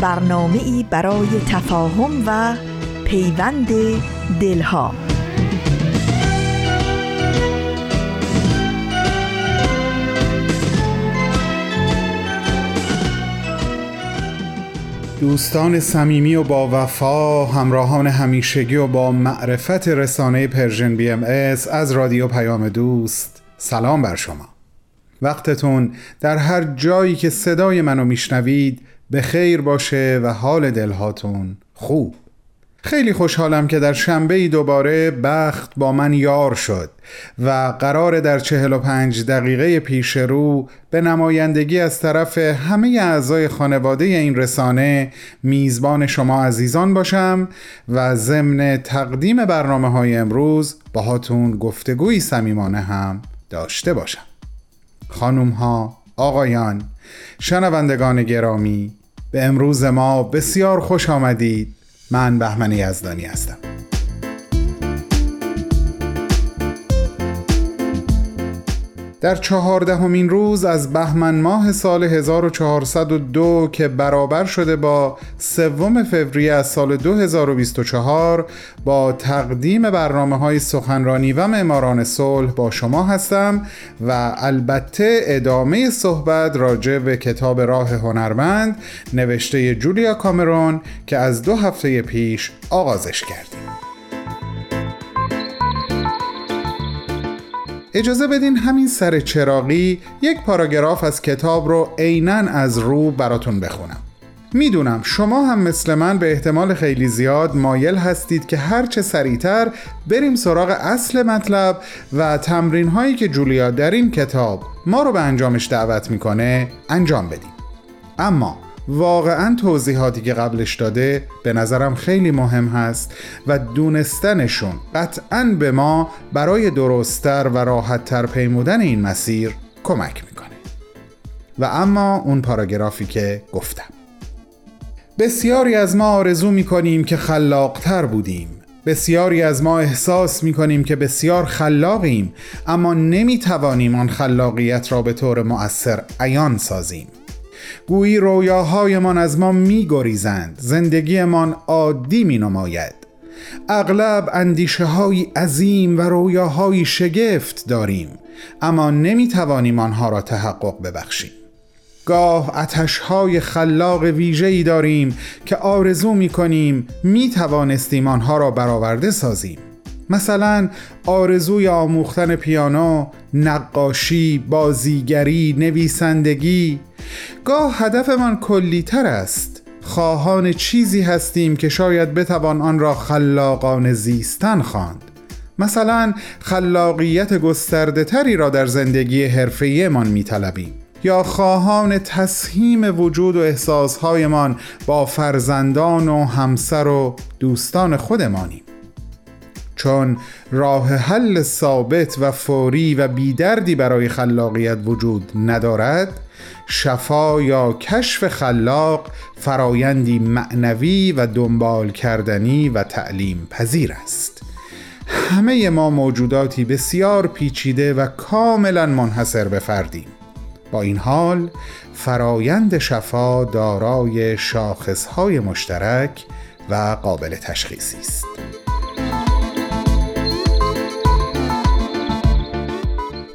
برنامه ای برای تفاهم و پیوند دلها. دوستان صمیمی و با وفا همراهان همیشگی و با معرفت رسانه Persian BMS از رادیو پیام دوست سلام بر شما. وقتتون در هر جایی که صدای منو میشنوید به خیر باشه و حال دلهاتون خوب. خیلی خوشحالم که در شنبه ای دوباره بخت با من یار شد و قرار در چهل و پنج دقیقه پیش رو به نمایندگی از طرف همه اعضای خانواده این رسانه میزبان شما عزیزان باشم و ضمن تقدیم برنامه های امروز باهاتون گفتگوی صمیمانه هم داشته باشم. خانوم ها آقایان شنوندگان گرامی به امروز ما بسیار خوش آمدید. من بهمن یزدانی هستم. در چهاردهمین روز از بهمن ماه سال 1402 که برابر شده با سوم فوریه از سال 2024 با تقدیم برنامه های سخنرانی و معماران صلح با شما هستم و البته ادامه صحبت راجع به کتاب راه هنرمند نوشته جولیا کامرون که از دو هفته پیش آغازش کردیم. اجازه بدین همین سر چراقی یک پاراگراف از کتاب رو عینا از رو براتون بخونم. می‌دونم شما هم مثل من به احتمال خیلی زیاد مایل هستید که هرچه سریعتر بریم سراغ اصل مطلب و تمرین هایی که جولیا در این کتاب ما رو به انجامش دعوت می‌کنه انجام بدیم. اما واقعا توضیحاتی که قبلش داده به نظرم خیلی مهم هست و دونستنشون قطعا به ما برای درستتر و راحتتر پیمودن این مسیر کمک می‌کنه. و اما اون پاراگرافی که گفتم. بسیاری از ما آرزو می‌کنیم که خلاقتر بودیم. بسیاری از ما احساس می که بسیار خلاقیم اما نمی توانیم آن خلاقیت را به طور مؤثر عیان سازیم. گویی رویاهایمان از ما می گریزند زندگیمان عادی می نماید اغلب اندیشه های عظیم و رویاهای شگفت داریم اما نمی توانیم آنها را تحقق ببخشیم. گاه های خلاق ویژه‌ای داریم که آرزو می کنیم می توانستیم آنها را برآورده سازیم. مثلا آرزوی آموختن پیانو، نقاشی، بازیگری، نویسندگی. گاه هدفمان کلیتر است. خواهان چیزی هستیم که شاید بتوان آن را خلاقان زیستن خواند. مثلا خلاقیت گسترده تری را در زندگی حرفه‌ایمان میطلبیم. یا خواهان تسهیم وجود و احساسهایمان با فرزندان و همسر و دوستان خودمانیم. چون راه حل ثابت و فوری و بیدردی برای خلاقیت وجود ندارد شفا یا کشف خلاق فرایندی معنوی و دنبال کردنی و تعلیم پذیر است. همه ما موجوداتی بسیار پیچیده و کاملا منحصر به فردیم. با این حال فرایند شفا دارای شاخصهای مشترک و قابل تشخیصی است.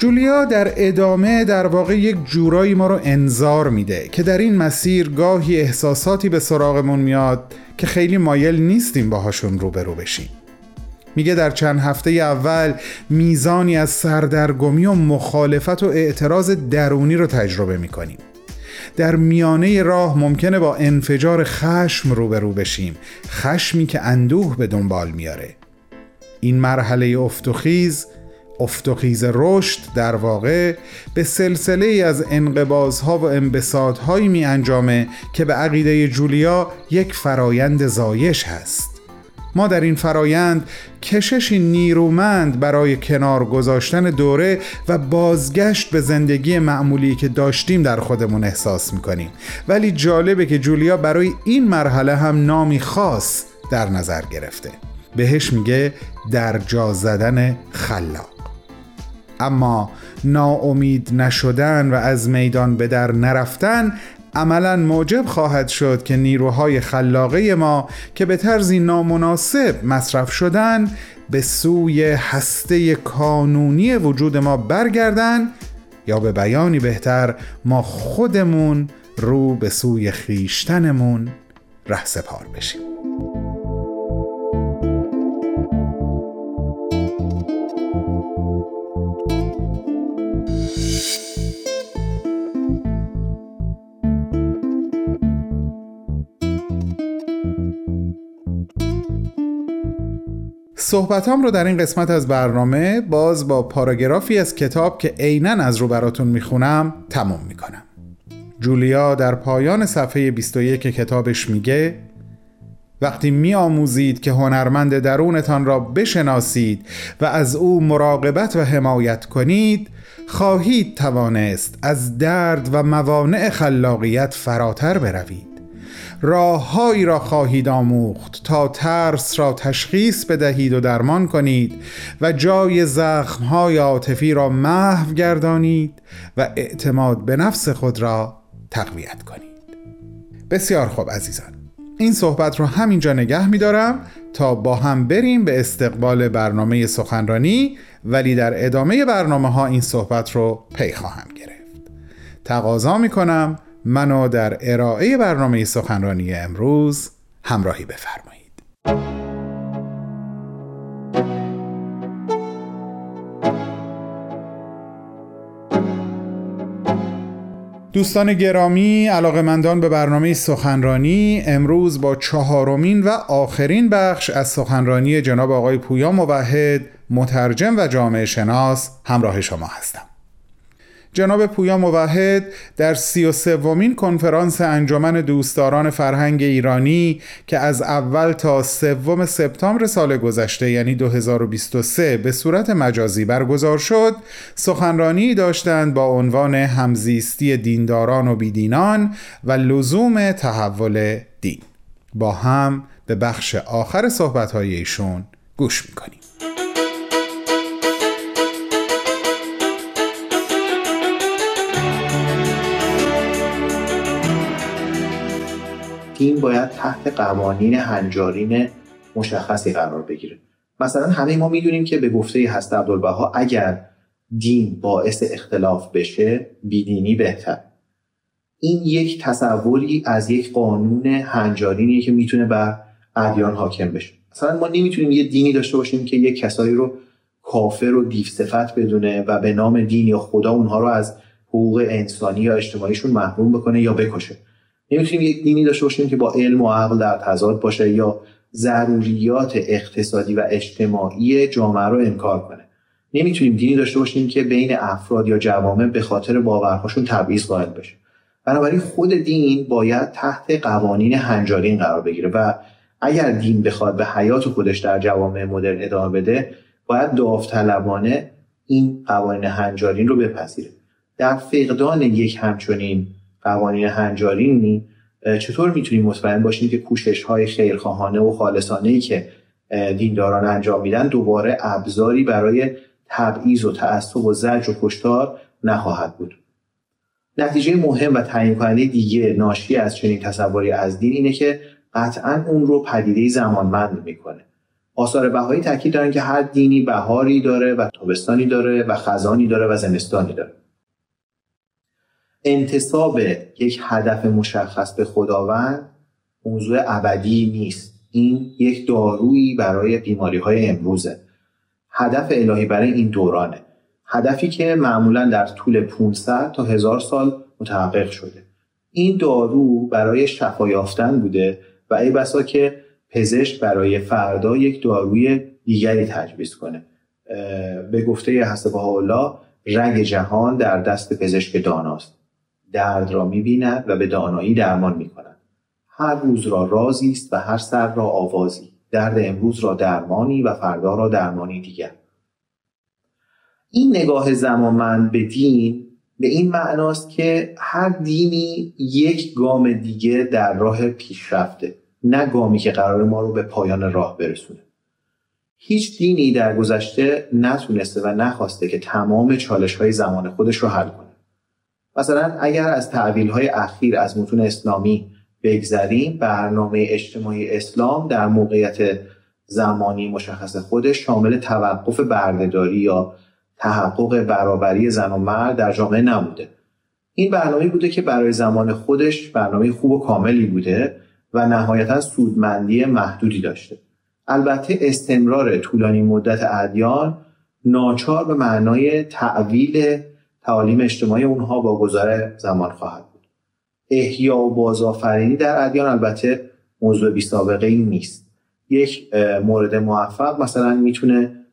جولیا در ادامه در واقع یک جورایی ما رو انظار میده که در این مسیر گاهی احساساتی به سراغمون میاد که خیلی مایل نیستیم باهاشون روبرو بشیم. میگه در چند هفته اول میزانی از سردرگمی و مخالفت و اعتراض درونی رو تجربه می‌کنیم. در میانه راه ممکنه با انفجار خشم روبرو بشیم خشمی که اندوه به دنبال میاره. این مرحله افتخیز افت و خیز رشد در واقع به سلسله ای از انقبازها و انبساطهایی می انجامه که به عقیده جولیا یک فرایند زایش هست. ما در این فرایند کششی نیرومند برای کنار گذاشتن دوره و بازگشت به زندگی معمولی که داشتیم در خودمون احساس می‌کنیم. ولی جالبه که جولیا برای این مرحله هم نامی خاص در نظر گرفته. بهش میگه در جا زدن خلاق. اما ناامید نشدن و از میدان به در نرفتن عملا موجب خواهد شد که نیروهای خلاقه ما که به طرزی نامناسب مصرف شدن به سوی هسته کانونی وجود ما برگردن یا به بیانی بهتر ما خودمون رو به سوی خیشتنمون رهسپار بشیم. صحبتام رو در این قسمت از برنامه باز با پاراگرافی از کتاب که عینا از رو براتون می‌خونم تموم می‌کنم. جولیا در پایان صفحه 21 کتابش میگه وقتی میآموزید که هنرمند درونتان را بشناسید و از او مراقبت و حمایت کنید خواهید توانست از درد و موانع خلاقیت فراتر بروید. راههایی را خواهید آموخت تا ترس را تشخیص بدهید و درمان کنید و جای زخمهای عاطفی را محو گردانید و اعتماد به نفس خود را تقویت کنید. بسیار خوب عزیزان این صحبت رو همینجا نگه میدارم تا با هم بریم به استقبال برنامه سخنرانی ولی در ادامه برنامه ها این صحبت رو پی خواهم گرفت. تقاضا می‌کنم منو در ارائه برنامه سخنرانی امروز همراهی بفرمایید. دوستان گرامی علاقمندان به برنامه سخنرانی امروز با چهارمین و آخرین بخش از سخنرانی جناب آقای پویا موحد مترجم و جامعه شناس همراه شما هستم. جناب پویا موحد در سی و سومین کنفرانس انجمن دوستداران فرهنگ ایرانی که از اول تا سوم سپتامبر سال گذشته یعنی 2023 به صورت مجازی برگزار شد سخنرانی داشتند با عنوان همزیستی دینداران و بیدینان و لزوم تحول دین. با هم به بخش آخر صحبت‌های ایشون گوش می‌کنیم. دین باید تحت قوانین هنجارین مشخصی قرار بگیره. مثلا همه ما می‌دونیم که به گفته هست عبدالبها اگر دین باعث اختلاف بشه بیدینی بهتر. این یک تصوری از یک قانون هنجارینیه که می‌تونه بر ادیان حاکم بشه. مثلا ما نمی‌تونیم یه دینی داشته باشیم که یک کسایی رو کافر و صفت بدونه و به نام دین یا خدا اونها رو از حقوق انسانی یا اجتماعیشون محروم بکنه یا بکشه. نمی‌تونیم یک دینی داشته باشیم که با علم و عقل در تضاد باشه یا ضروریات اقتصادی و اجتماعی جامعه رو انکار کنه. نمی‌تونیم دینی داشته باشیم که بین افراد یا جوامع به خاطر باورهاشون تبعیض قائل بشه. بنابراین خود دین باید تحت قوانین هنجارین قرار بگیره و اگر دین بخواد به حیات خودش در جوامع مدرن ادامه بده باید داوطلبانه این قوانین هنجارین رو بپذیره. در فقدان یک همچنین قوانین هنجارینی چطور می‌تونیم مطمئن باشیم که کوشش های خیرخواهانه و خالصانه ای که دینداران انجام میدن دوباره ابزاری برای تبعیض و تعصب و زجر و کشتار نخواهد بود؟ نتیجه مهم و تعیین کننده دیگه ناشی از چنین تصوری از دین اینه که قطعا اون رو پدیده زمانمند می‌کنه. آثار بهایی تاکید دارن که هر دینی بهاری داره و تابستانی داره و خزانی داره و زمستانی داره. انتصاب یک هدف مشخص به خداوند موضوع ابدی نیست. این یک دارویی برای بیماری های امروزه. هدف الهی برای این دورانه. هدفی که معمولا در طول 500 تا هزار سال متحقق شده. این دارو برای شفا یافتن بوده و ای بسا که پزشک برای فردا یک داروی دیگری تجویز کنه. به گفته حسب الله رنگ جهان در دست پزشک داناست. درد را می‌بیند و به دانایی درمان می‌کند. هر روز را رازی است و هر سر را آوازی. درد امروز را درمانی و فردا را درمانی دیگر. این نگاه زمانمند به دین به این معناست که هر دینی یک گام دیگه در راه پیشرفته نه گامی که قرار ما رو به پایان راه برسونه. هیچ دینی در گذشته نتونسته و نخواسته که تمام چالش های زمان خودش رو حل کنه. مثلا اگر از تعویل های اخیر از متون اسلامی بگذریم برنامه اجتماعی اسلام در موقعیت زمانی مشخص خودش شامل توقف بردهداری یا تحقق برابری زن و مرد در جامعه نبوده. این برنامه بوده که برای زمان خودش برنامه خوب و کاملی بوده و نهایتا سودمندی محدودی داشته. البته استمرار طولانی مدت ادیان ناچار به معنای تعویل تعالیم اجتماعی اونها با گذار زمان خواهد بود. احیا و بازآفرینی در ادیان البته موضوع بی سابقه ای نیست. یک مورد موفق مثلا می‌تونه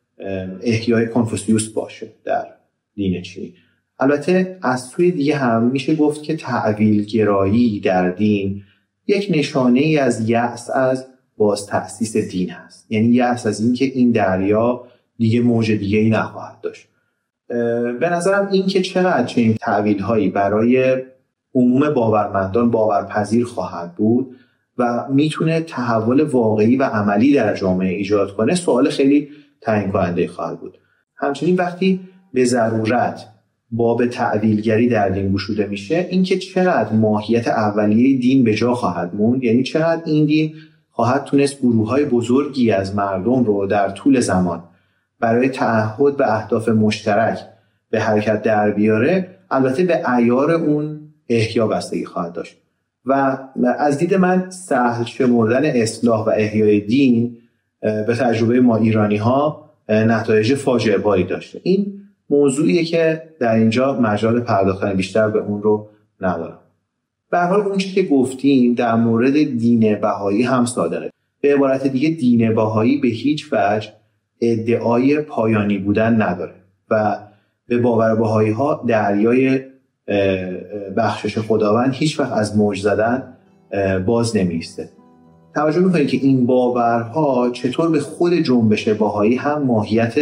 احیای کنفوسیوس باشه در دین چینی البته از سوی دیگه هم میشه گفت که تعویل گرایی در دین یک نشانه ای از یأس از باز تأسیس دین هست. یعنی یأس از اینکه این دریا دیگه موج دیگه ای نخواهد داشت. به نظرم این که چقدر چنین تعویل هایی برای عموم باورمندان باورپذیر خواهد بود و می‌تونه تحول واقعی و عملی در جامعه ایجاد کنه سوال خیلی تعیین کننده خواهد بود. همچنین وقتی به ضرورت باب تعویلگری در دین گشوده میشه اینکه چقدر ماهیت اولیه دین به جا خواهد موند؟ یعنی چقدر این دین خواهد تونست گروه های بزرگی از مردم رو در طول زمان برای تعهد به اهداف مشترک به حرکت در بیاره البته به ایار اون احیا بستگی خواهد داشت. و از دید من سهل شمردن اصلاح و احیای دین به تجربه ما ایرانی ها نتایج فاجعه باری داشته. این موضوعیه که در اینجا مجال پرداختن بیشتر به اون رو ندارم. به حال اون که گفتیم در مورد دین بهایی هم صادقه به عبارت دیگه دین بهایی به هیچ وجه ادعای پایانی بودن نداره و به باور بهایی ها دریای بخشش خداوند هیچ وقت از موج زدن باز نمیسته توجه می‌کنید که این باورها چطور به خود جنبش باهایی هم ماهیت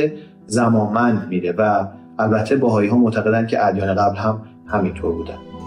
زمانمند میده و البته باهایی ها معتقدن که ادیان قبل هم همینطور بودن.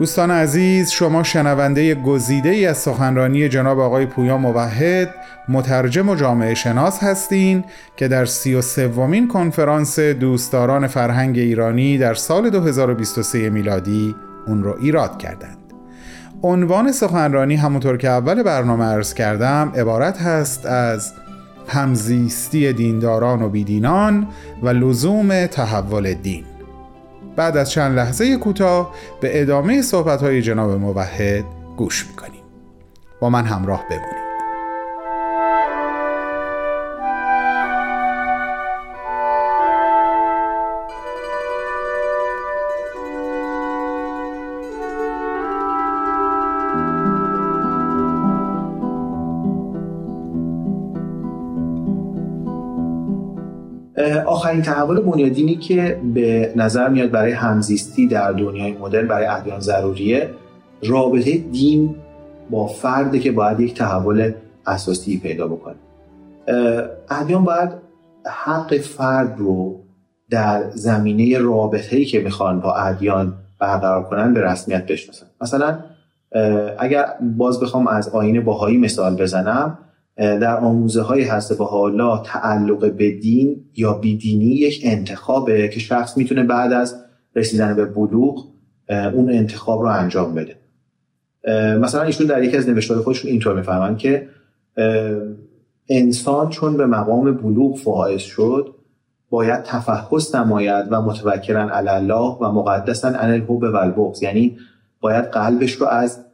دوستان عزیز شما شنونده گزیده ای از سخنرانی جناب آقای پویا موحد مترجم و جامعه شناس هستین که در سی و سومین کنفرانس دوستداران فرهنگ ایرانی در سال 2023 میلادی اون رو ایراد کردند. عنوان سخنرانی همونطور که اول برنامه ارز کردم عبارت هست از همزیستی دینداران و بیدینان و لزوم تحول دین. بعد از چند لحظه کوتاه به ادامه صحبت های جناب موحد گوش می‌کنیم. با من همراه بمونید. آخرین تحول بنیادینی که به نظر میاد برای همزیستی در دنیای مدرن برای ادیان ضروریه رابطه دین با فرده که باید یک تحول اساسی پیدا بکنه. ادیان باید حق فرد رو در زمینه رابطه‌ای که می‌خوان با ادیان برقرار کنن به رسمیت بشناسن. مثلا اگر باز بخوام از آین باهایی مثال بزنم در آموزه های هست با حالا تعلق به دین یا بیدینی یک انتخابه که شخص می‌تونه بعد از رسیدن به بلوغ اون انتخاب رو انجام بده. مثلا ایشون در یکی از نوشتار خودشون اینطور می‌فهمن که انسان چون به مقام بلوغ فائز شد باید تفحص نماید و متوکرن علی الله و مقدسا عن الحب و یعنی باید قلبش رو از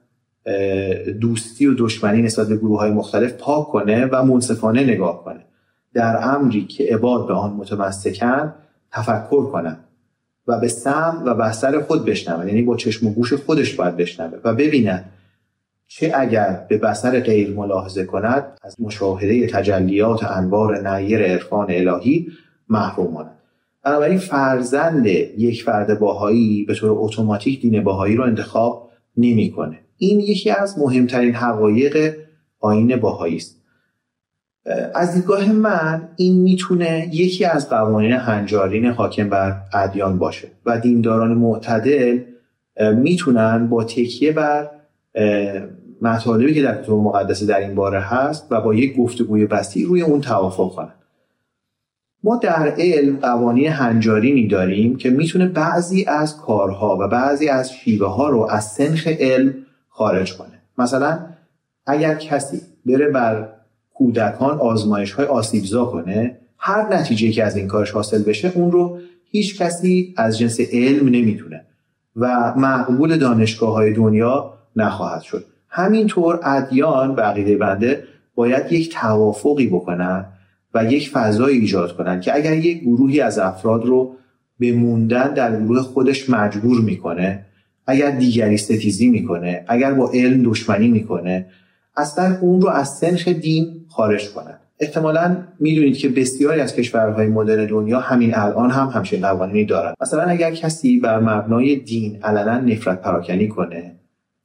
دوستی و دشمنی نسبت به گروه های مختلف پاک کنه و منصفانه نگاه کنه. در امری که عباد به آن متمسکن تفکر کنند و به سم و بستر خود بشنوه یعنی با چشم و گوش خودش باید بشنوه و ببیند چه اگر به بسر غیر ملاحظه کند از مشاهده تجلیات انوار نیر عرفان الهی محروم ماند. بنابراین فرزند یک فرد باهایی به طور اتوماتیک دین باهایی رو انتخاب نمی‌کنه. این یکی از مهمترین حقایق آین باهایی است. از دیدگاه من این می‌تونه یکی از قوانین هنجارین حاکم بر ادیان باشه و دینداران معتدل می‌تونن با تکیه بر مطالبی که در کتب مقدسه در این باره هست و با یک گفتگوی وسیع روی اون توافق کنن. ما در علم قوانین هنجارینی داریم که می‌تونه بعضی از کارها و بعضی از شیوه ها رو از سنخ علم خارج کنه. مثلا اگر کسی بره بر کودکان آزمایش های آسیبزا کنه هر نتیجه که از این کارش حاصل بشه اون رو هیچ کسی از جنس علم نمی‌تونه و مقبول دانشگاه های دنیا نخواهد شد. همینطور ادیان و عقیده بنده باید یک توافقی بکنن و یک فضای ایجاد کنن که اگر یک گروهی از افراد رو به موندن در گروه خودش مجبور می‌کنه اگر دیگری ستیزی می‌کنه اگر با علم دشمنی می‌کنه اصلا اون رو از سنخ دین خارج کنن. احتمالا می‌دونید که بسیاری از کشورهای مدرن دنیا همین الان هم همچین قوانینی دارن. مثلا اگر کسی بر مبنای دین علنا نفرت پراکنی کنه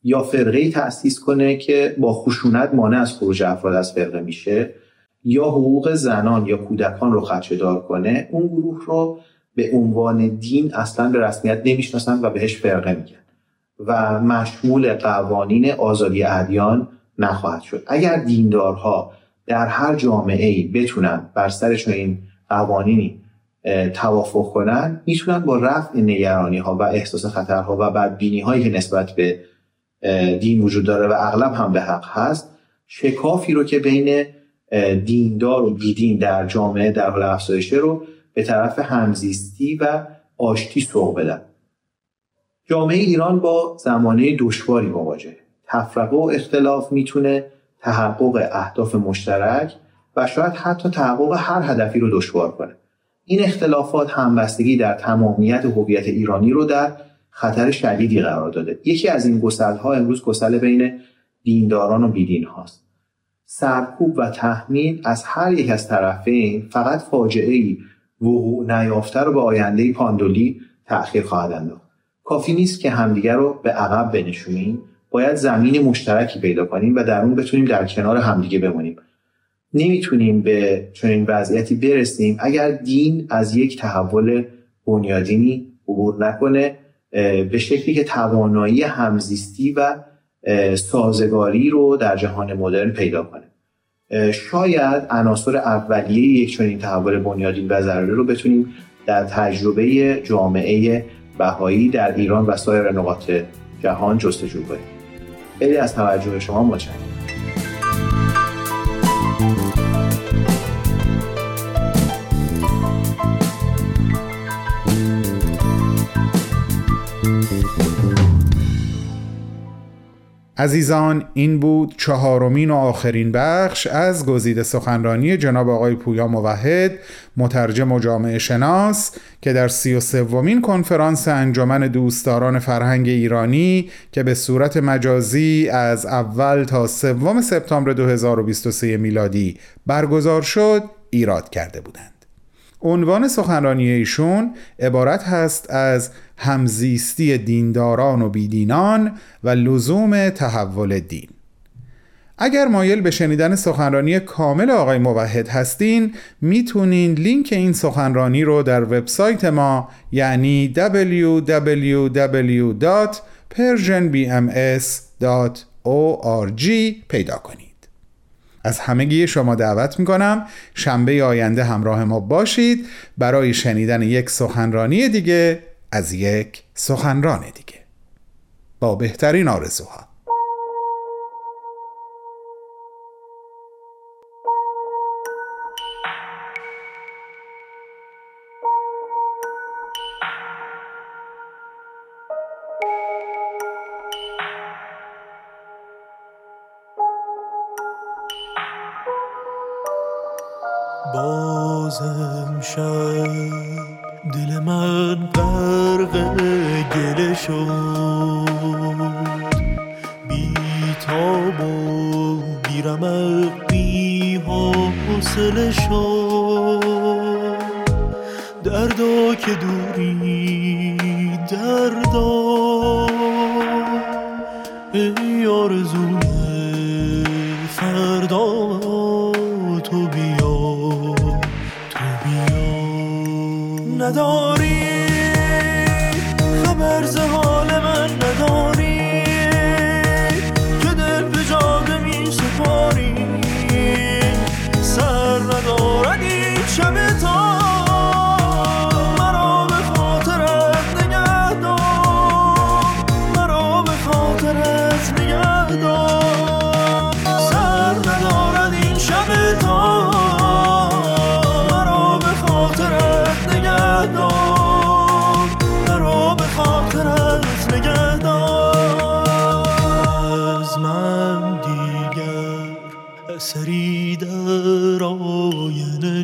یا فرقه تأسیس کنه که با خشونت مانع از خروج افراد از فرقه میشه یا حقوق زنان یا کودکان رو خدشه دار کنه اون گروه رو به عنوان دین اصلا به رسمیت نمی‌شناسن و بهش فرقه میگن. و مشمول قوانین آزادی ادیان نخواهد شد. اگر دیندارها در هر جامعه ای بتونن بر سرشون این قوانینی توافق کنن می‌تونن با رفع نگرانی ها و احساس خطرها و بدبینی هایی که نسبت به دین وجود داره و اغلب هم به حق هست شکافی رو که بین دیندار و بیدین در جامعه در حال افزایشه رو به طرف همزیستی و آشتی سوق بدن. جامعه ایران با زمانه دشواری مواجه. تفرقه و اختلاف می‌تونه تحقق اهداف مشترک و شاید حتی تحقق هر هدفی رو دشوار کنه. این اختلافات همبستگی در تمامیت هویت ایرانی رو در خطر شدیدی قرار داده. یکی از این ها امروز گسل بین دینداران و بیدین هاست. سرکوب و تحمیل از هر یک از طرفین فقط فاجعه ای وقوع نیافته رو به آینده پاندولی تأخیر خواهد انداخت. کافی نیست که همدیگر رو به عقب بنشونیم. باید زمین مشترکی پیدا کنیم و در اون بتونیم در کنار همدیگه بمونیم. نمی‌تونیم به چنین وضعیتی برسیم اگر دین از یک تحول بنیادینی عبور نکنه به شکلی که توانایی همزیستی و سازگاری رو در جهان مدرن پیدا کنه. شاید عناصر اولیه یک چنین تحول بنیادین و ضروری رو بتونیم در تجربه جامعه بهایی در ایران و سایر نقاط جهان جستجو کنیم خیلی از توجه شما متشکرم. عزیزان این بود چهارمین و آخرین بخش از گزیده سخنرانی جناب آقای پویا موحد مترجم و جامعه شناس که در سی و سومین کنفرانس انجمن دوستداران فرهنگ ایرانی که به صورت مجازی از اول تا سوم سپتامبر 2023 میلادی برگزار شد ایراد کرده بودند. عنوان سخنرانی ایشون عبارت هست از همزیستی دینداران و بیدینان و لزوم تحول دین. اگر مایل به شنیدن سخنرانی کامل آقای موحد هستین می‌تونین لینک این سخنرانی رو در وبسایت ما یعنی www.persianbms.org پیدا کنید از همگی شما دعوت می‌کنم. شنبه آینده همراه ما باشید. برای شنیدن یک سخنرانی دیگه از یک سخنران دیگه. با بهترین آرزوها. بازم شد دل من غرق گله شد. بی تاب و بی رمق بی حوصله شد. اثری در آینه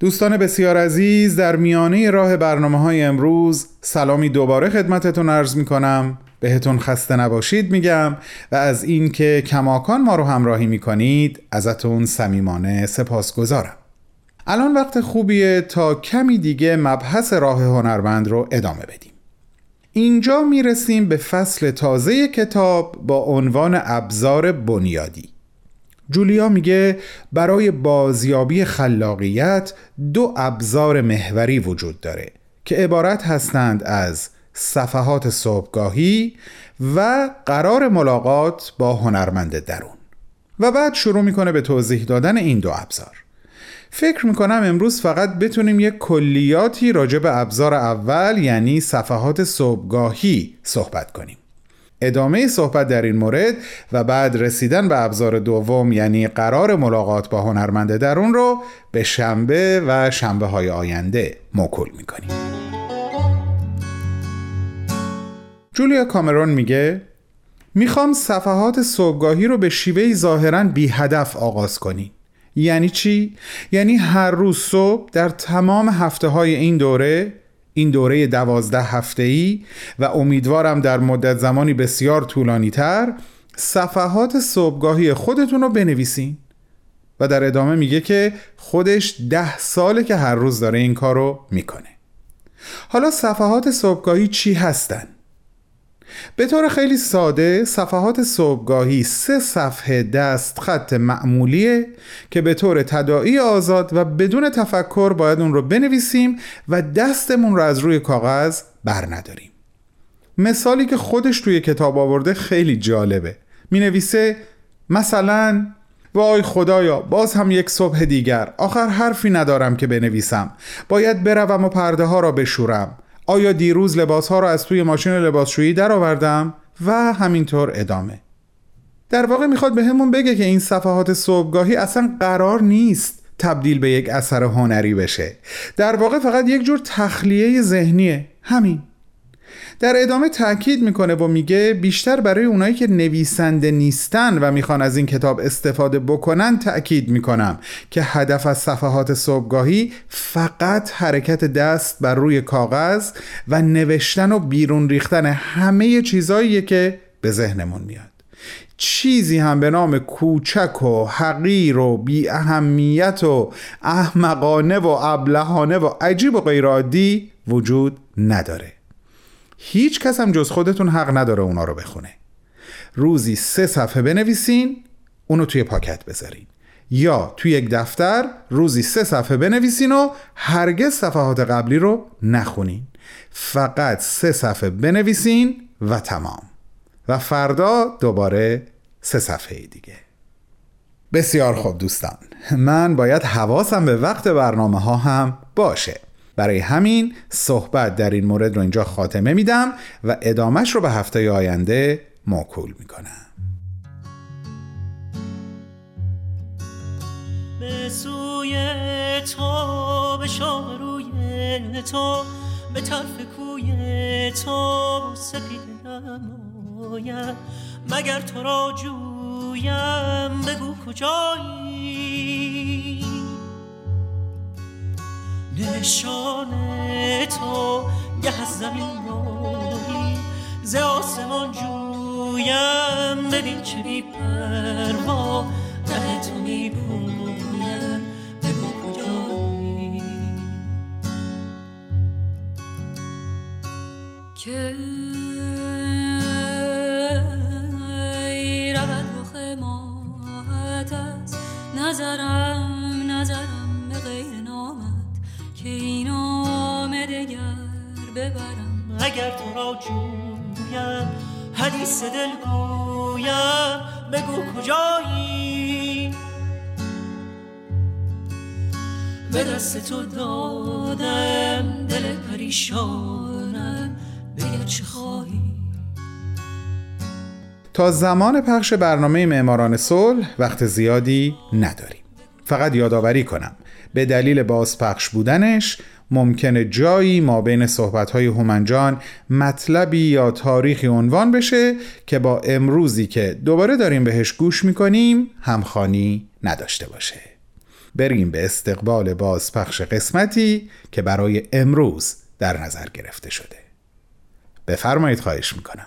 دوستان بسیار عزیز در میانه راه برنامه های امروز سلامی دوباره خدمتتون عرض می کنم بهتون خسته نباشید میگم و از اینکه کماکان ما رو همراهی می کنید ازتون صمیمانه سپاسگزارم. الان وقت خوبیه تا کمی دیگه مبحث راه هنرمند رو ادامه بدیم. اینجا می‌رسیم به فصل تازه کتاب با عنوان ابزار بنیادی. جولیا میگه برای بازیابی خلاقیت دو ابزار محوری وجود داره که عبارت هستند از صفحات صبحگاهی و قرار ملاقات با هنرمند درون. و بعد شروع می‌کنه به توضیح دادن این دو ابزار. فکر می‌کنم امروز فقط بتونیم یک کلیاتی راجع به ابزار اول یعنی صفحات صبحگاهی صحبت کنیم. ادامه صحبت در این مورد و بعد رسیدن به ابزار دوم یعنی قرار ملاقات با هنرمند درون رو به شنبه و شنبه های آینده موکول می‌کنیم جولیا کامرون میگه می‌خوام صفحات صبحگاهی رو به شیوهی ظاهرا بی هدف آغاز کنی یعنی چی؟ یعنی هر روز صبح در تمام هفته های این دوره این دوره دوازده هفته ای و امیدوارم در مدت زمانی بسیار طولانی تر صفحات صبحگاهی خودتون رو بنویسین و در ادامه میگه که خودش ده ساله که هر روز داره این کار رو می‌کنه حالا صفحات صبحگاهی چی هستن؟ به طور خیلی ساده صفحات صبحگاهی سه صفحه دست خط معمولیه که به طور تداعی آزاد و بدون تفکر باید اون رو بنویسیم و دستمون رو از روی کاغذ بر نداریم. مثالی که خودش توی کتاب آورده خیلی جالبه. می نویسه مثلا وای خدایا باز هم یک صبح دیگر. آخر حرفی ندارم که بنویسم. باید بروم و پرده ها را بشورم. آیا دیروز لباس ها را از توی ماشین لباسشویی درآوردم و همینطور ادامه؟ در واقع می‌خواد به همون بگه که این صفحات صبحگاهی اصلا قرار نیست تبدیل به یک اثر هنری بشه. در واقع فقط یک جور تخلیه ذهنیه. همین. در ادامه تاکید می‌کنه و میگه بیشتر برای اونایی که نویسنده نیستن و می‌خوان از این کتاب استفاده بکنن تاکید می‌کنم که هدف از صفحات صبحگاهی فقط حرکت دست بر روی کاغذ و نوشتن و بیرون ریختن همه چیزاییه که به ذهنمون میاد. چیزی هم به نام کوچک و حقیر و بی اهمیت و احمقانه و ابلهانه و عجیب و غیرعادی وجود نداره. هیچ کس هم جز خودتون حق نداره اونا رو بخونه. روزی سه صفحه بنویسین اونو توی پاکت بذارین. یا توی یک دفتر روزی سه صفحه بنویسین و هرگز صفحات قبلی رو نخونین. فقط سه صفحه بنویسین و تمام. و فردا دوباره سه صفحه دیگه. بسیار خوب دوستان. من باید حواسم به وقت برنامه ها هم باشه. برای همین صحبت در این مورد رو اینجا خاتمه میدم و ادامش رو به هفته آینده موکول می‌کنم. به سوی تو به روی تو به طرف کوی تو سپید نماید مگر تو را جویم؟ بگو کجایی؟ نشان تو گه از زمین روی ز آسمان جویم ببین چه بی پروا. ره تو می پویم بگو کجایی که رود رخ ماهت از نظرم اگر تو را جویم حدیث دل گویم. بگو کجایی؟ به دست تو دادم دل پریشانم. بگر چه خواهی؟ تا زمان پخش برنامه معماران صلح وقت زیادی نداریم. فقط یادآوری کنم. به دلیل بازپخش بودنش ممکنه جایی ما بین صحبت‌های هومنجان مطلبی یا تاریخی عنوان بشه که با امروزی که دوباره داریم بهش گوش می‌کنیم همخانی نداشته باشه. بریم به استقبال بازپخش قسمتی که برای امروز در نظر گرفته شده. بفرمایید خواهش می‌کنم.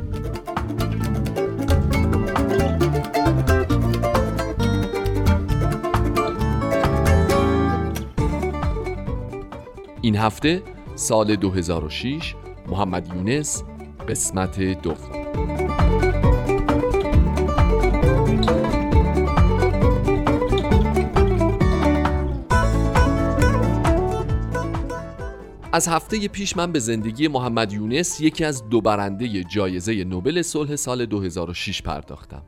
این هفته سال 2006 محمد یونس قسمت دوم. از هفته پیش من به زندگی محمد یونس یکی از دو برنده جایزه نوبل صلح سال 2006 پرداختم.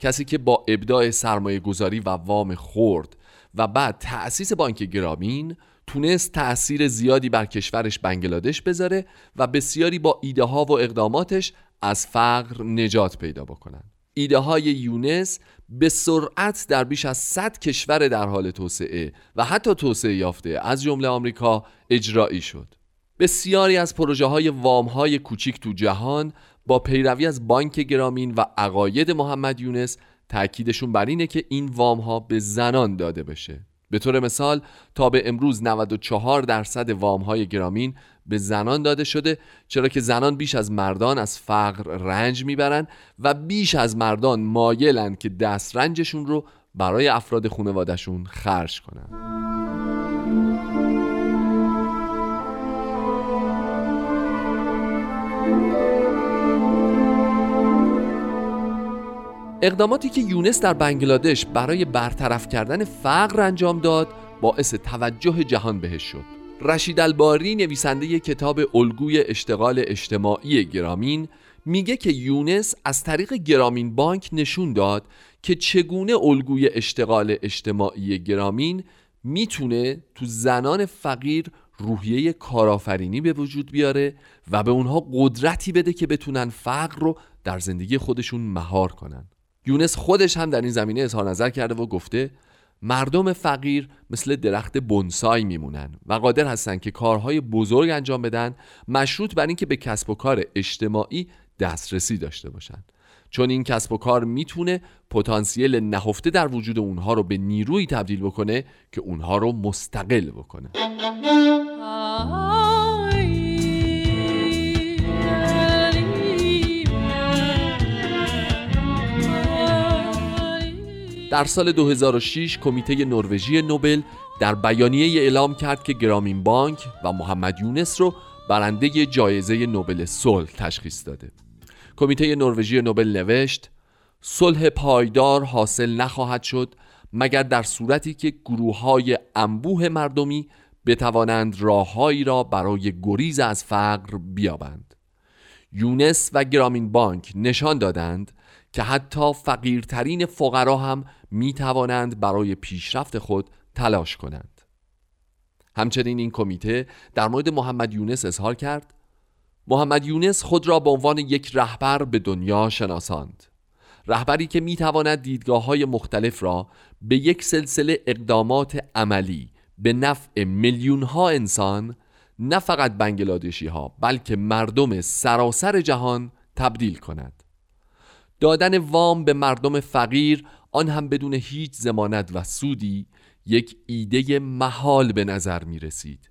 کسی که با ابداع سرمایه گذاری و وام خورد و بعد تأسیس بانک گرامین تونست تأثیر زیادی بر کشورش بنگلادش بذاره و بسیاری با ایده ها و اقداماتش از فقر نجات پیدا بکنن ایده های یونس به سرعت در بیش از 100 کشور در حال توسعه و حتی توسعه یافته از جمله آمریکا اجرایی شد. بسیاری از پروژه های وام های کوچیک تو جهان با پیروی از بانک گرامین و عقاید محمد یونس تاکیدشون بر اینه که این وام ها به زنان داده بشه. به طور مثال تا به امروز 94 درصد وام های گرامین به زنان داده شده چرا که زنان بیش از مردان از فقر رنج می‌برند و بیش از مردان مایلند که دست رنجشون رو برای افراد خانوادهشون خرج کنند. اقداماتی که یونس در بنگلادش برای برطرف کردن فقر انجام داد باعث توجه جهان بهش شد. رشید الباری نویسنده کتاب الگوی اشتغال اجتماعی گرامین میگه که یونس از طریق گرامین بانک نشون داد که چگونه الگوی اشتغال اجتماعی گرامین می‌تونه تو زنان فقیر روحیه کارآفرینی به وجود بیاره و به اونها قدرتی بده که بتونن فقر رو در زندگی خودشون مهار کنن. یونس خودش هم در این زمینه اظهار نظر کرده و گفته مردم فقیر مثل درخت بونسای میمونن و قادر هستن که کارهای بزرگ انجام بدن مشروط بر اینکه به کسب و کار اجتماعی دسترسی داشته باشن. چون این کسب و کار می‌تونه پتانسیل نهفته در وجود اونها رو به نیروی تبدیل بکنه که اونها رو مستقل بکنه. در سال 2006 کمیته نروژی نوبل در بیانیه اعلام کرد که گرامین بانک و محمد یونس رو برنده جایزه نوبل صلح تشخیص داده. کمیته نروژی نوبل نوشت صلح پایدار حاصل نخواهد شد مگر در صورتی که گروه های انبوه مردمی بتوانند راههایی را برای گریز از فقر بیابند. یونس و گرامین بانک نشان دادند که حتی فقیرترین فقرا هم می توانند برای پیشرفت خود تلاش کنند. همچنین این کمیته در مورد محمد یونس اظهار کرد محمد یونس خود را به عنوان یک رهبر به دنیا شناساند. رهبری که می تواند دیدگاه های مختلف را به یک سلسله اقدامات عملی به نفع میلیون ها انسان نه فقط بنگلادشی ها بلکه مردم سراسر جهان تبدیل کند. دادن وام به مردم فقیر آن هم بدون هیچ زمانت و سودی یک ایده محال به نظر می رسید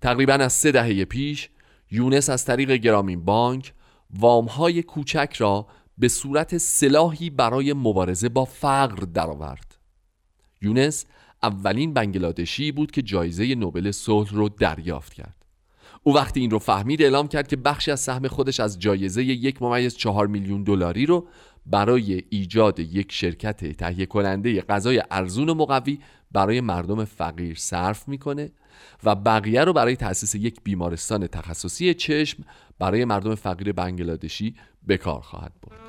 تقریبا از سه دهه پیش یونس از طریق گرامین بانک وام های کوچک را به صورت سلاحی برای مبارزه با فقر درآورد. یونس اولین بنگلادشی بود که جایزه نوبل صلح رو دریافت کرد. او وقتی این رو فهمید اعلام کرد که بخشی از سهم خودش از جایزه یک ممیز چهار میلیون دلاری رو برای ایجاد یک شرکت تهیه کننده غذای ارزون و مقوی برای مردم فقیر صرف می‌کنه و بقیه رو برای تأسیس یک بیمارستان تخصصی چشم برای مردم فقیر بنگلادشی به کار خواهد برد.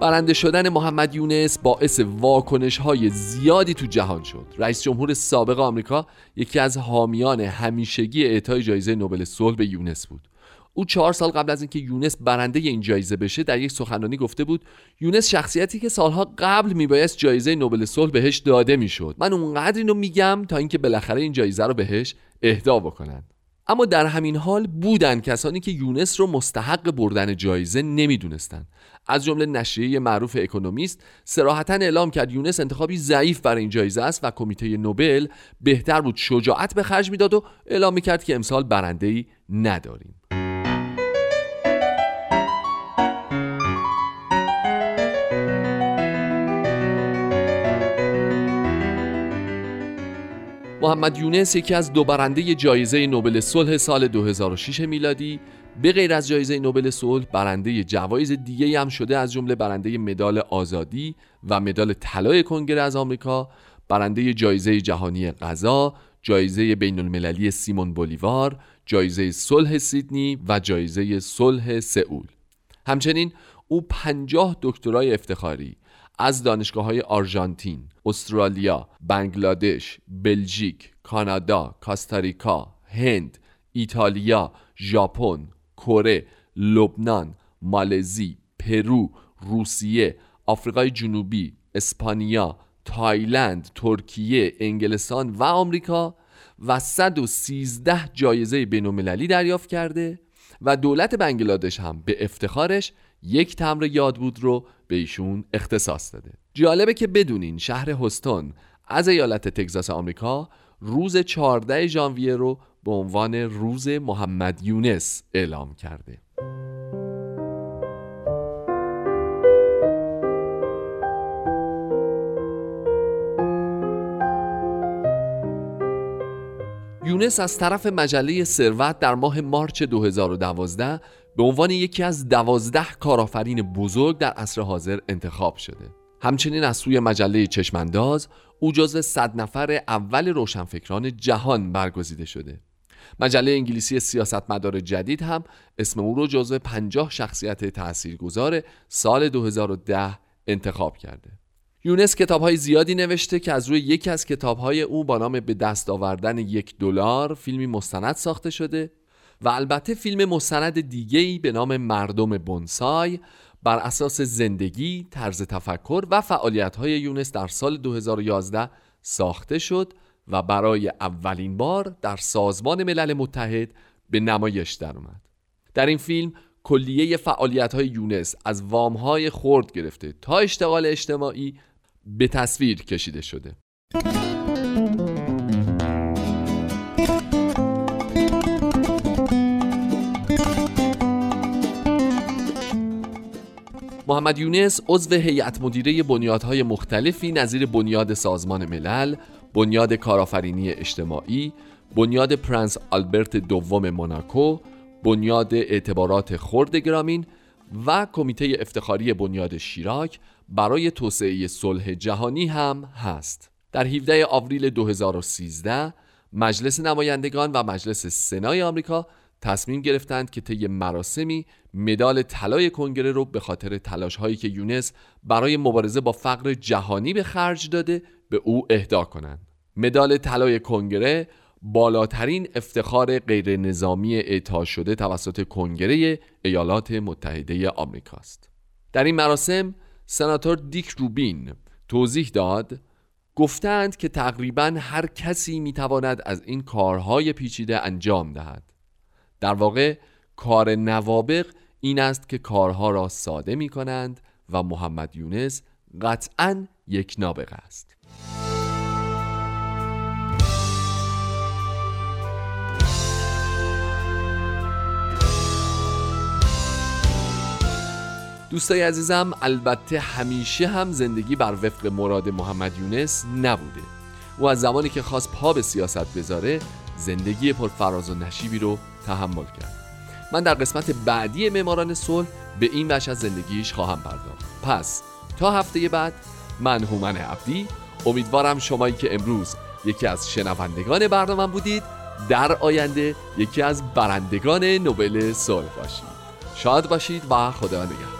برنده شدن محمد یونس باعث واکنش های زیادی تو جهان شد. رئیس جمهور سابق آمریکا یکی از حامیان همیشگی اعطای جایزه نوبل صلح به یونس بود. او چهار سال قبل از اینکه یونس برنده این جایزه بشه در یک سخنرانی گفته بود یونس شخصیتی که سالها قبل میبایست جایزه نوبل صلح بهش داده می‌شد. من اونقدر اینو میگم تا اینکه بالاخره این جایزه رو بهش اهدا بکنن. اما در همین حال بودن کسانی که یونس رو مستحق بردن جایزه نمی‌دونستند از جمله نشریه معروف اکونومیست سراحتا اعلام کرد یونس انتخابی ضعیف برای این جایزه است و کمیته نوبل بهتر بود شجاعت به خرج می‌داد و اعلام می‌کرد که امسال برنده ای نداریم. محمد یونس یکی از دو برنده جایزه نوبل صلح سال 2006 میلادی به غیر از جایزه نوبل صلح برنده جوایز دیگه هم شده از جمله برنده مدال آزادی و مدال طلای کنگره از آمریکا برنده جایزه جهانی غذا جایزه بین المللی سیمون بولیوار جایزه صلح سیدنی و جایزه صلح سئول. همچنین او پنجاه دکترای افتخاری از دانشگاه های آرژانتین، استرالیا، بنگلادش، بلژیک، کانادا، کاستاریکا، هند، ایتالیا، ژاپن، کره، لبنان، مالزی، پرو، روسیه، آفریقای جنوبی، اسپانیا، تایلند، ترکیه، انگلستان و آمریکا و 113 جایزه بین‌المللی دریافت کرده و دولت بنگلادش هم به افتخارش یک تمبر یادبود رو به ایشون اختصاص داده. جالبه که بدونین شهر هیوستون از ایالت تگزاس آمریکا روز 14 ژانویه رو به عنوان روز محمد یونس اعلام کرده. یونس از طرف مجله ثروت در ماه مارچ 2012 به عنوان یکی از دوازده کارآفرین بزرگ در عصر حاضر انتخاب شده. همچنین از سوی مجله چشمانداز او جزو صد نفر اول روشنفکران جهان برگزیده شده. مجله انگلیسی سیاستمدار جدید هم اسم او رو جزو 50 شخصیت تاثیرگذار سال 2010 انتخاب کرده. یونس کتاب های زیادی نوشته که از روی یکی از کتاب های او با نام به دست آوردن یک دلار فیلمی مستند ساخته شده و البته فیلم مستند دیگه‌ای به نام مردم بونسای بر اساس زندگی، طرز تفکر و فعالیت های یونس در سال 2011 ساخته شد و برای اولین بار در سازمان ملل متحد به نمایش درآمد. در این فیلم کلیه فعالیت های یونس از وام های خرد گرفته تا اشتغال اجتماعی به تصویر کشیده شده محمد یونس عضو هیئت مدیره بنیادهای مختلفی نظیر بنیاد سازمان ملل، بنیاد کارآفرینی اجتماعی، بنیاد پرنس آلبرت دوم موناکو، بنیاد اعتبارات خرد گرامین و کمیته افتخاری بنیاد شیراک برای توسعه صلح جهانی هم هست. در 17 آوریل 2013 مجلس نمایندگان و مجلس سنای آمریکا تصمیم گرفتند که طی مراسمی مدال طلای کنگره رو به خاطر تلاش هایی که یونس برای مبارزه با فقر جهانی به خرج داده به او اهدا کنند. مدال طلای کنگره بالاترین افتخار غیر نظامی اعطا شده توسط کنگره ایالات متحده آمریکاست. در این مراسم سناتور دیک روبین توضیح داد گفتند که تقریبا هر کسی می‌تواند از این کارهای پیچیده انجام دهد در واقع کار نوابق این است که کارها را ساده می کنند و محمد یونس قطعا یک نابغه است دوستای عزیزم البته همیشه هم زندگی بر وفق مراد محمد یونس نبوده. او از زمانی که خواست پا به سیاست بذاره زندگی پرفراز و نشیبی رو تحمل کرد. من در قسمت بعدی معماران صلح به این بخش از زندگیش خواهم پرداخت. پس تا هفته بعد من هومن عبدی امیدوارم شمایی که امروز یکی از شنوندگان برنامه بودید در آینده یکی از برندگان نوبل صلح باشید. شاد باشید و خدا نگهدار.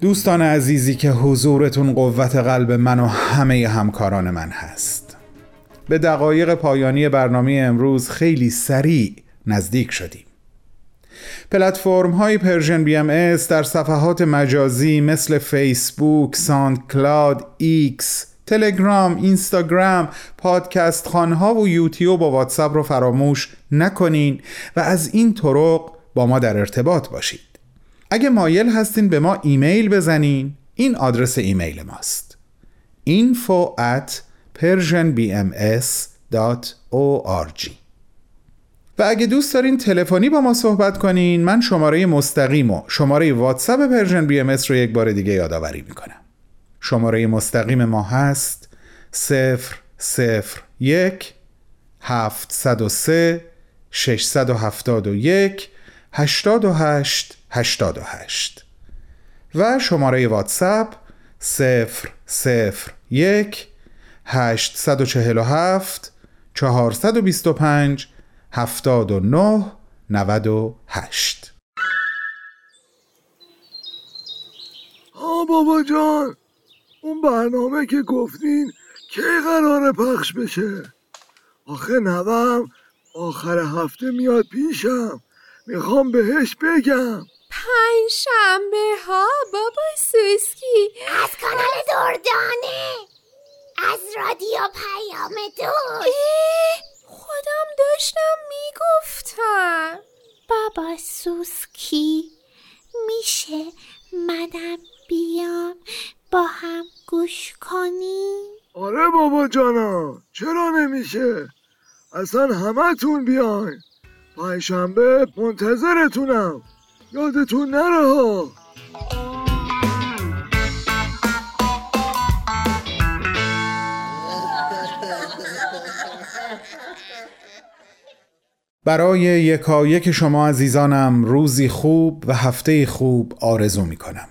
دوستان عزیزی که حضورتون قوت قلب من و همه همکاران من هست. به دقایق پایانی برنامه امروز خیلی سریع نزدیک شدیم. پلتفرم های Persian BMS در صفحات مجازی مثل فیسبوک، SoundCloud، X، تلگرام، اینستاگرام، پادکست خانها و یوتیوب و واتساپ رو فراموش نکنین و از این طرق با ما در ارتباط باشید. اگه مایل هستین به ما ایمیل بزنین. این آدرس ایمیل ماست. info at persianbms.org و اگه دوست دارین تلفنی با ما صحبت کنین من شماره مستقیم و شماره واتساپ Persian BMS رو یک بار دیگه یادآوری می‌کنم. شماره مستقیم ما هست 001 703 671 88 88 و شماره واتساپ 001 847 425 79 98 آه بابا جان اون برنامه که گفتین کی قراره پخش بشه؟ آخه نوام آخر هفته میاد پیشم. می‌خوام بهش بگم. پنج شنبه ها بابا سوسکی. از کانال دردانه. از رادیو پیام دوست. خودم داشتم می‌گفتم. بابا سوسکی میشه منم بیام با هم گوش کنیم؟ آره بابا جانا چرا نمیشه؟ اصلا همه تون بیاین. پنجشنبه منتظرتونم. یادتون نره ها. برای یکایک شما عزیزانم روزی خوب و هفته خوب آرزو می کنم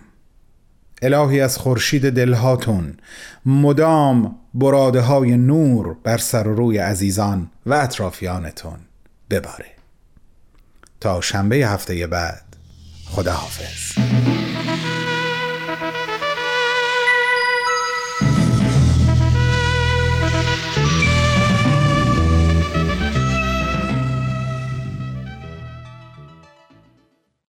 الهی از خورشید دلهاتون مدام براده های نور بر سر و روی عزیزان و اطرافیانتون بباره. تا شنبه هفته بعد. خداحافظ.